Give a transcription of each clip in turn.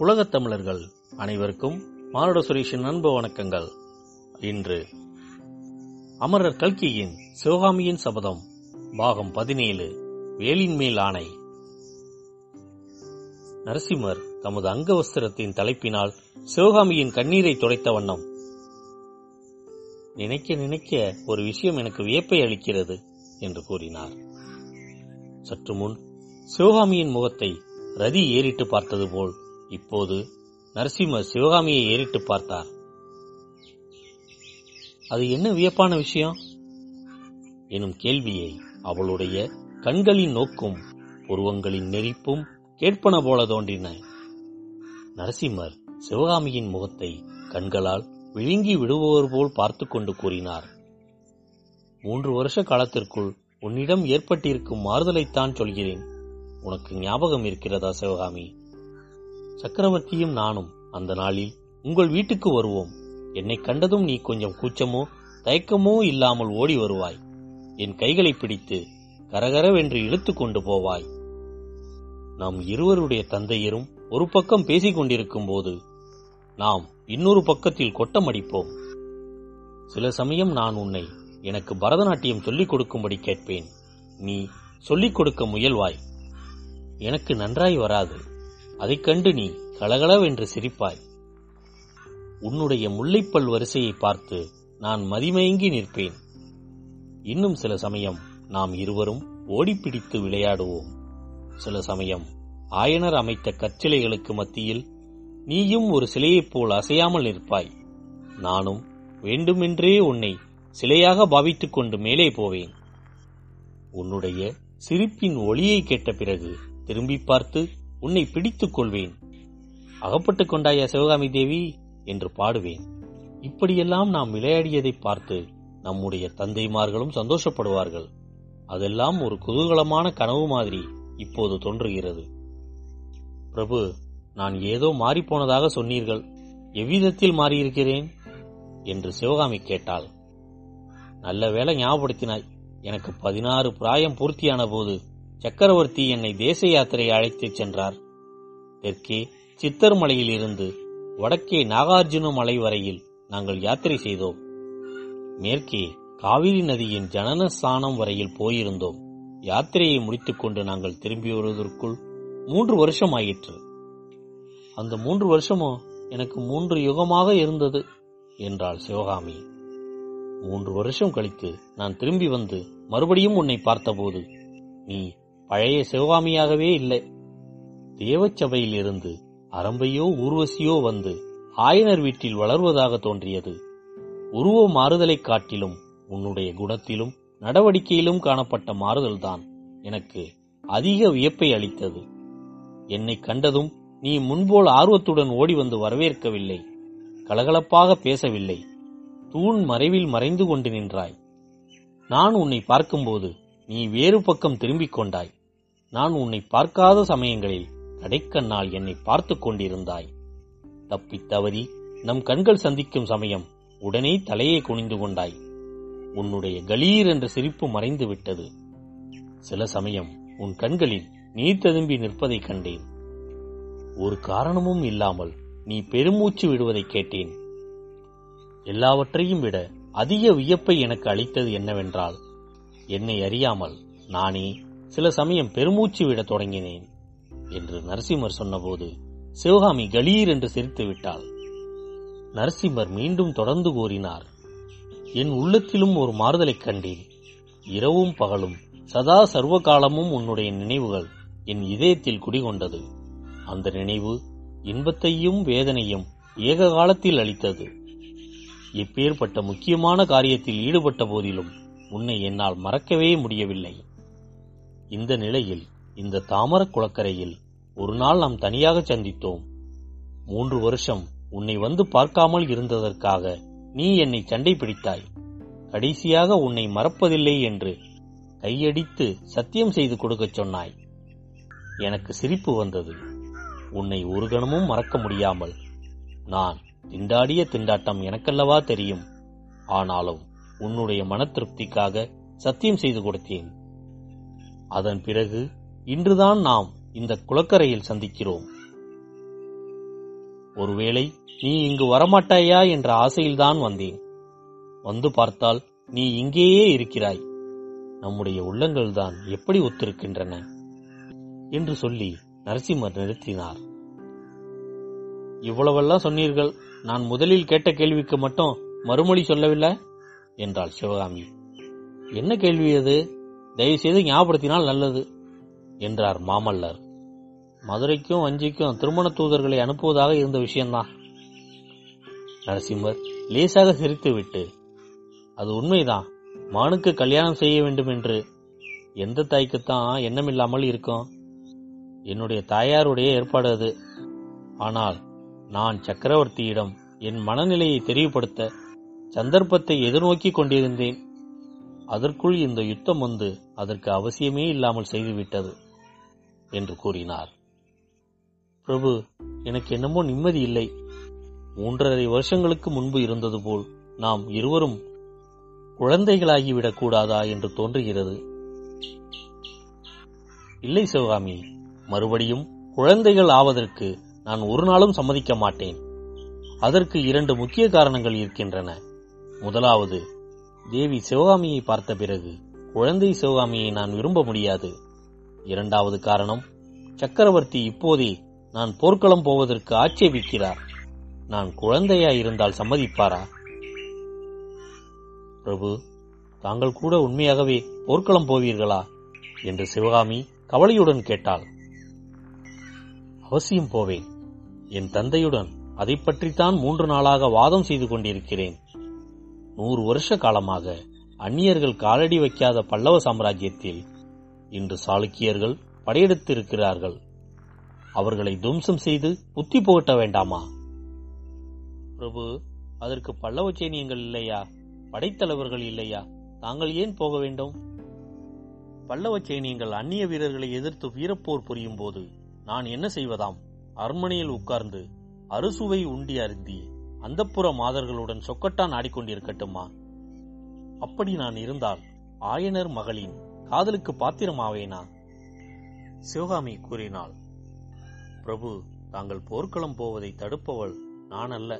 உலகத் தமிழர்கள் அனைவருக்கும் மானுட சுரேஷின் அன்பு வணக்கங்கள். இன்று அமரர் கல்கியின் சிவகாமியின் சபதம் பாகம் பதினேழு வேலின் மேல் ஆணை. நரசிம்மர் தமது அங்கவஸ்திரத்தின் தலைப்பினால் சிவகாமியின் கண்ணீரை துடைத்த வண்ணம். நினைக்க நினைக்க ஒரு விஷயம் எனக்கு வியப்பை அளிக்கிறது என்று கூறினார். சற்று முன் சிவகாமியின் முகத்தை ரதி ஏறிட்டு பார்த்தது போல் இப்போது நரசிம்மர் சிவகாமியை ஏறிட்டு பார்த்தார். அது என்ன வியப்பான விஷயம்? எனும் கேள்வியை அவளுடைய கண்களின் நோக்கும் புருவங்களின் நெறிப்பும் கேட்பன போல தோன்றின. நரசிம்மர் சிவகாமியின் முகத்தை கண்களால் விழுங்கி விடுபவர் போல் பார்த்து கொண்டு கூறினார். மூன்று வருஷ காலத்திற்குள் உன்னிடம் ஏற்பட்டிருக்கும் மாறுதலைத்தான் சொல்கிறேன். உனக்கு ஞாபகம் இருக்கிறதா சிவகாமி? சக்கரவர்த்தியும் நானும் அந்த நாளில் உங்கள் வீட்டுக்கு வருவோம். என்னை கண்டதும் நீ கொஞ்சம் கூச்சமோ தயக்கமோ இல்லாமல் ஓடி வருவாய். என் கைகளை பிடித்து கரகரவென்று இழுத்து கொண்டு போவாய். நாம் இருவருடைய தந்தையரும் ஒரு பக்கம் பேசிக் கொண்டிருக்கும் போது நாம் இன்னொரு பக்கத்தில் கொட்டம் அடிப்போம் சில சமயம் நான் உன்னை எனக்கு பரதநாட்டியம் சொல்லிக் கொடுக்கும்படி கேட்பேன். நீ சொல்லிக் கொடுக்க முயல்வாய். எனக்கு நன்றாய் வராது. அதைக் கண்டு நீ கலகலவென்று சிரிப்பாய். உன்னுடைய முல்லைப்பல் வரிசையை பார்த்து நான் மதிமயங்கி நிற்பேன். இன்னும் சில சமயம் நாம் இருவரும் ஓடிப்பிடித்து விளையாடுவோம். சில சமயம் ஆயனர் அமைத்த கற்சிலைகளுக்கு மத்தியில் நீயும் ஒரு சிலையைப் போல் அசையாமல் நிற்பாய். நானும் வேண்டுமென்றே உன்னை சிலையாக பாவித்துக் கொண்டு மேலே போவேன். உன்னுடைய சிரிப்பின் ஒளியை கேட்ட பிறகு திரும்பி பார்த்து உன்னை பிடித்துக் கொள்வேன். அகப்பட்டுக் கொண்டாயா சிவகாமி தேவி? என்று பாடுவேன். இப்படியெல்லாம் நாம் விளையாடியதை பார்த்து நம்முடைய தந்தைமார்களும் சந்தோஷப்படுவார்கள். அதெல்லாம் ஒரு குதூகலமான கனவு மாதிரி இப்போது தோன்றுகிறது. பிரபு நான் ஏதோ மாறிப்போனதாக சொன்னீர்கள். எவ்விதத்தில் மாறியிருக்கிறேன்? என்று சிவகாமி கேட்டாள். நல்ல வேளை ஞாபகப்படுத்தினாய். எனக்கு பதினாறு பிராயம் பூர்த்தியான போது சக்கரவர்த்தி என்னை தேச யாத்திரை அழைத்துச் சென்றார். தெற்கே சித்தர் மலையில் இருந்து வடக்கே நாகார்ஜுன மலை வரையில் நாங்கள் யாத்திரை செய்தோம். மேற்கே காவிரி நதியின் ஜனன ஸ்தானம் வரையில் போயிருந்தோம். யாத்திரையை முடித்துக்கொண்டு நாங்கள் திரும்பி வருவதற்குள் மூன்று வருஷம் ஆயிற்று அந்த மூன்று வருஷமோ எனக்கு மூன்று யுகமாக இருந்தது என்றாள் சிவகாமி. மூன்று வருஷம் கழித்து நான் திரும்பி வந்து மறுபடியும் உன்னை பார்த்தபோது நீ பழைய சிவகாமியாகவே இல்லை. தேவச்சபையில் இருந்து அரம்பையோ ஊர்வசியோ வந்து ஆயனர் வீட்டில் வளர்வதாக தோன்றியது. உருவ மாறுதலைக் காட்டிலும் உன்னுடைய குணத்திலும் நடவடிக்கையிலும் காணப்பட்ட மாறுதல்தான் எனக்கு அதிக வியப்பை அளித்தது. என்னை கண்டதும் நீ முன்போல் ஆர்வத்துடன் ஓடி வந்து வரவேற்கவில்லை. கலகலப்பாக பேசவில்லை. தூண் மறைவில் மறைந்து கொண்டு நின்றாய். நான் உன்னை பார்க்கும்போது நீ வேறு பக்கம் திரும்பிக் கொண்டாய். நான் உன்னை பார்க்காத சமயங்களில் கடைக்கண்ணால் என்னை பார்த்துக் கொண்டிருந்தாய். தப்பித் தவறி நம் கண்கள் சந்திக்கும் சமயம் உடனே தலையை குனிந்து கொண்டாய். உன்னுடைய கலீர் என்ற சிரிப்பு மறைந்து விட்டது. சில சமயம் உன் கண்களில் நீர் ததும்பி நிற்பதைக் கண்டேன். ஒரு காரணமும் இல்லாமல் நீ பெருமூச்சு விடுவதைக் கேட்டேன். எல்லாவற்றையும் விட அதிக வியப்பை எனக்கு அளித்தது என்னவென்றால் என்னை அறியாமல் நானே சில சமயம் பெருமூச்சு விடத் தொடங்கினேன் என்று நரசிம்மர் சொன்னபோது சிவகாமி கலீர் என்று சிரித்து விட்டாள். நரசிம்மர் மீண்டும் தொடர்ந்து கூறினார் என் உள்ளத்திலும் ஒரு மாறுதலைக் கண்டேன். இரவும் பகலும் சதா சர்வ காலமும் உன்னுடைய நினைவுகள் என் இதயத்தில் குடிகொண்டது. அந்த நினைவு இன்பத்தையும் வேதனையும் ஏக காலத்தில் அளித்தது. இப்பேற்பட்ட முக்கியமான காரியத்தில் ஈடுபட்ட போதிலும் உன்னை என்னால் மறக்கவே முடியவில்லை. இந்த நிலையில் இந்த தாமர குளக்கரையில் ஒரு நாள் நாம் தனியாக சந்தித்தோம். மூன்று வருஷம் உன்னை வந்து பார்க்காமல் இருந்ததற்காக நீ என்னை சண்டை பிடித்தாய். கடைசியாக உன்னை மறப்பதில்லை என்று கையடித்து சத்தியம் செய்து கொடுக்கச் சொன்னாய். எனக்கு சிரிப்பு வந்தது. உன்னை ஒரு கணமும் மறக்க முடியாமல். நான் திண்டாடிய திண்டாட்டம் எனக்கல்லவா தெரியும். ஆனாலும் உன்னுடைய மன திருப்திக்காக சத்தியம் செய்து கொடுத்தேன். அதன் பிறகு இன்றுதான் நாம் இந்த குளக்கரையில் சந்திக்கிறோம். ஒருவேளை நீ இங்கு வரமாட்டாயா என்ற ஆசையில்தான் வந்தேன். வந்து பார்த்தால் நீ இங்கேயே இருக்கிறாய். நம்முடைய உள்ளங்கள்தான் எப்படி ஒத்திருக்கின்றன? என்று சொல்லி நரசிம்மர் நிறுத்தினார். இவ்வளவெல்லாம் சொன்னீர்கள் நான் முதலில் கேட்ட கேள்விக்கு மட்டும் மறுமொழி சொல்லவில்லை? என்றாள் சிவகாமி. என்ன கேள்வி அது? தயவு செய்து ஞாபகப்படுத்தினால் நல்லது என்றார் மாமல்லர். மதுரைக்கும் வஞ்சிக்கும் திருமண தூதர்களை அனுப்புவதாக இருந்த விஷயம்தான் நரசிம்மர் லேசாக சிரித்துவிட்டு அது உண்மைதான் மானுக்கு கல்யாணம் செய்ய வேண்டும் என்று எந்த தாய்க்குத்தான் எண்ணமில்லாமல் இருக்கும்? என்னுடைய தாயாருடைய ஏற்பாடு அது. ஆனால் நான் சக்கரவர்த்தியிடம் என் மனநிலையை தெரியப்படுத்த சந்தர்ப்பத்தை எதிர்நோக்கிக் கொண்டிருந்தேன். அதற்குள் இந்த யுத்தம் வந்து அதற்கு அவசியமே இல்லாமல் செய்துவிட்டது என்று கூறினார். பிரபு எனக்கு என்னமோ நிம்மதி இல்லை. மூன்றரை வருஷங்களுக்கு முன்பு இருந்தது போல் நாம் இருவரும் குழந்தைகளாகிவிடக் கூடாதா என்று தோன்றுகிறது. இல்லை சிவகாமி மறுபடியும் குழந்தைகள் ஆவதற்கு நான் ஒரு நாளும் சம்மதிக்க மாட்டேன். அதற்கு இரண்டு முக்கிய காரணங்கள் இருக்கின்றன. முதலாவது தேவி சிவகாமியை பார்த்த பிறகு குழந்தை சிவகாமியை நான் விரும்ப முடியாது. இரண்டாவது காரணம் சக்கரவர்த்தி இப்போதே நான் போர்க்களம் போவதற்கு ஆட்சேபிக்கிறார். நான் குழந்தையா இருந்தால் சம்மதிப்பாரா? பிரபு தாங்கள் கூட உண்மையாகவே போர்க்களம் போவீர்களா? என்று சிவகாமி கவலையுடன் கேட்டாள். அவசியம் போவேன். என் தந்தையுடன் அதை பற்றித்தான் மூன்று நாளாக வாதம் செய்து கொண்டிருக்கிறேன். நூறு வருஷ காலமாக அந்நியர்கள் காலடி வைக்காத பல்லவ சாம்ராஜ்யத்தில் இன்று சாளுக்கியர்கள் படையெடுத்திருக்கிறார்கள். அவர்களை துவம்சம் செய்து புத்தி புகட்ட வேண்டாமா? பிரபு அதற்கு பல்லவ சேனியங்கள் இல்லையா? படைத்தலைவர்கள் இல்லையா? தாங்கள் ஏன் போக வேண்டும்? பல்லவ சேனியங்கள் அந்நிய வீரர்களை எதிர்த்து வீரப்போர் புரியும் போது நான் என்ன செய்வதாம்? அரண்மனையில் உட்கார்ந்து அறுசுவை உண்டி அருந்தி அந்தப்புற மாதர்களுடன் சொக்கட்டான் ஆடிக்கொண்டிருக்கட்டுமா? அப்படி நான் இருந்தால் ஆயனர் மகளின் காதலுக்கு பாத்திரமாவேனா? சிவகாமி கூறினாள் பிரபு தாங்கள் போர்க்களம் போவதை தடுப்பவள் நான் அல்ல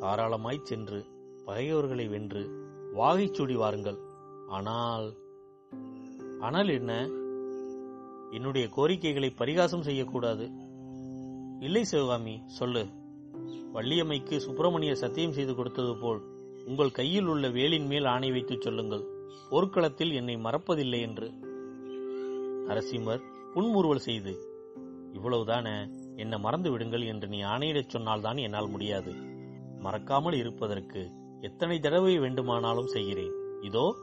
தாராளமாய்ச் சென்று பகையோர்களை வென்று வாகைச் சூடி வாருங்கள். ஆனால் ஆனால் என்ன? என்னுடைய கோரிக்கைகளை பரிகாசம் செய்யக்கூடாது. இல்லை சிவகாமி சொல்லு. வள்ளியம்மைக்கு சுப்பிரமணிய சத்தியம் செய்து கொடுத்தது போல் உங்கள் கையில் உள்ள வேலின் மேல் ஆணை வைத்துச் சொல்லுங்கள். போர்க்களத்தில் என்னை மறப்பதில்லை என்று. நரசிம்மர் புன்முறுவல் செய்து இவ்வளவுதானே என்னை மறந்து விடுங்கள் என்று நீ ஆணையிடச் சொன்னால்தான் என்னால் முடியாது. மறக்காமல் இருப்பதற்கு எத்தனை தடவை வேண்டுமானாலும் செய்கிறேன். இதோ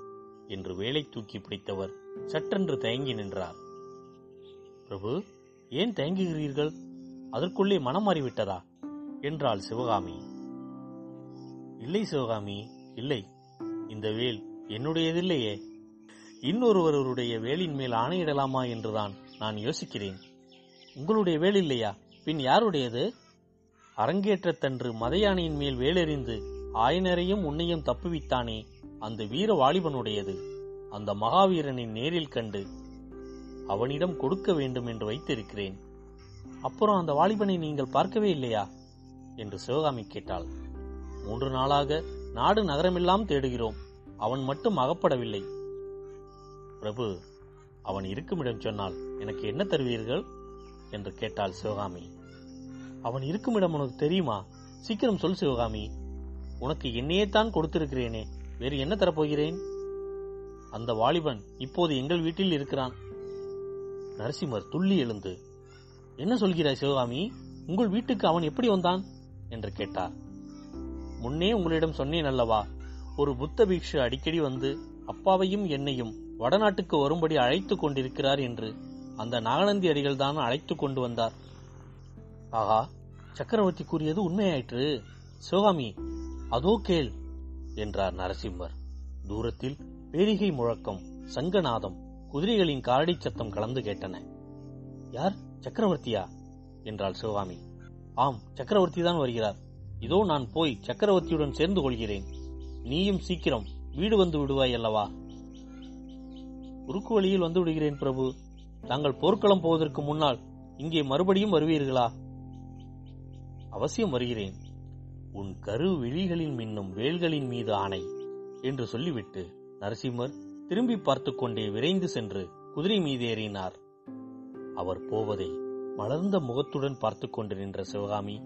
என்று வேலை தூக்கி பிடித்தவர் சற்றென்று தயங்கி நின்றார். பிரபு ஏன் தயங்குகிறீர்கள்? அதற்குள்ளே மனம் மாறிவிட்டதா? என்றாள் சிவகாமி. இல்லை சிவகாமி இல்லை. இந்த வேல் என்னுடையதில்லையே. இன்னொருவருடைய வேலின் மேல் ஆணையிடலாமா என்றுதான் நான் யோசிக்கிறேன். உங்களுடைய வேல் இல்லையா? பின் யாருடையது? அரங்கேற்றத்தன்று மதையானையின் மேல் வேலெறிந்து ஆயனரையும் உன்னையும் தப்புவித்தானே அந்த வீர வாலிபனுடையது. அந்த மகாவீரனை நேரில் கண்டு அவனிடம் கொடுக்க வேண்டும் என்று வைத்திருக்கிறேன். அப்புறம் அந்த வாலிபனை நீங்கள் பார்க்கவே இல்லையா? என்று சிவகாமி கேட்டாள். மூன்று நாளாக நாடு நகரமெல்லாம் தேடுகிறோம். அவன் மட்டும் அகப்படவில்லை. பிரபு அவன் இருக்குமிடம் சொன்னால் எனக்கு என்ன தருவீர்கள்? என்று கேட்டாள் சிவகாமி. அவன் இருக்குமிடம் உனக்கு தெரியுமா? சீக்கிரம் சொல் சிவகாமி. உனக்கு என்னையே தான் கொடுத்திருக்கிறேனே. வேறு என்ன தரப்போகிறேன்? அந்த வாலிபன் இப்போது எங்கள் வீட்டில் இருக்கிறான். நரசிம்மர் துள்ளி எழுந்து என்ன சொல்கிறாய் சிவகாமி? உங்கள் வீட்டுக்கு அவன் எப்படி வந்தான்? என்று கேட்டார் முன்னே உங்களிடம் சொன்னேன் அல்லவா ஒரு புத்த பீக்ஷு அடிக்கடி வந்து அப்பாவையும் என்னையும் வடநாட்டுக்கு வரும்படி அழைத்துக் கொண்டிருக்கிறார் என்று அந்த நாகநந்தி அடிகள் தான் அழைத்துக் கொண்டு வந்தார். ஆகா சக்கரவர்த்தி கூறியது உண்மையாயிற்று. சிவகாமி அதோ கேள் என்றார் நரசிம்மர். தூரத்தில் பேரிகை முழக்கம் சங்கநாதம் குதிரைகளின் காரடி சத்தம் கலந்து கேட்டன. யார்? சக்கரவர்த்தியா? என்றாள் சிவகாமி. ஆம் சக்கரவர்த்தி தான் வருகிறார். இதோ நான் போய் சக்கரவர்த்தியுடன் சேர்ந்து கொள்கிறேன். நீயும் சீக்கிரம் வீடு வந்து விடுவாய் அல்லவா? குறுக்கு வழியில் வந்து விடுகிறேன் பிரபு. தாங்கள் போர்க்களம் போவதற்கு முன்னால் இங்கே மறுபடியும் வருவீர்களா? அவசியம் வருகிறேன். உன் கரு விழிகளின் மின்னும் வேல்களின் மீது ஆணை என்று சொல்லிவிட்டு நரசிம்மர் திரும்பி பார்த்துக்கொண்டே விரைந்து சென்று குதிரை மீது ஏறினார். அவர் போவதை மலர்ந்த முகத்துடன் பார்த்து கொண்டு நின்ற சிவகாமி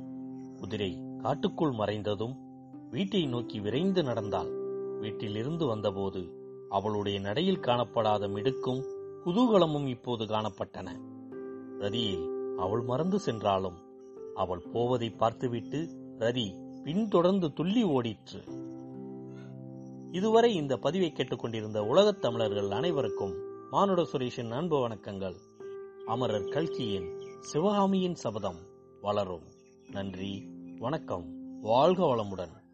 குதிரை காட்டுக்குள் மறைந்ததும் வீட்டை நோக்கி விரைந்து நடந்தாள். வீட்டிலிருந்து வந்தபோது அவளுடைய நடையில் காணப்படாத மிடுக்கும் குதூகலமும் இப்போது காணப்பட்டன. ரதியை அவள் மறந்து சென்றாலும் அவள் போவதை பார்த்துவிட்டு ரதி பின்தொடர்ந்து துள்ளி ஓடிற்று. இதுவரை இந்த பதிவை கேட்டுக்கொண்டிருந்த உலகத் தமிழர்கள் அனைவருக்கும் மானுட சுரேஷின் அன்பு வணக்கங்கள். அமரர் கல்கியின் சிவகாமியின் சபதம் வளரும். நன்றி வணக்கம் வாழ்க வளமுடன்.